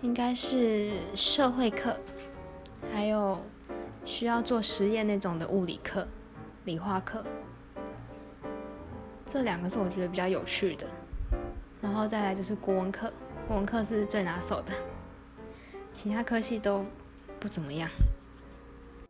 应该是社会课还有需要做实验那种的物理课理化课。这两个是我觉得比较有趣的然后再来就是国文课国文课是最拿手的其他科系都不怎么样。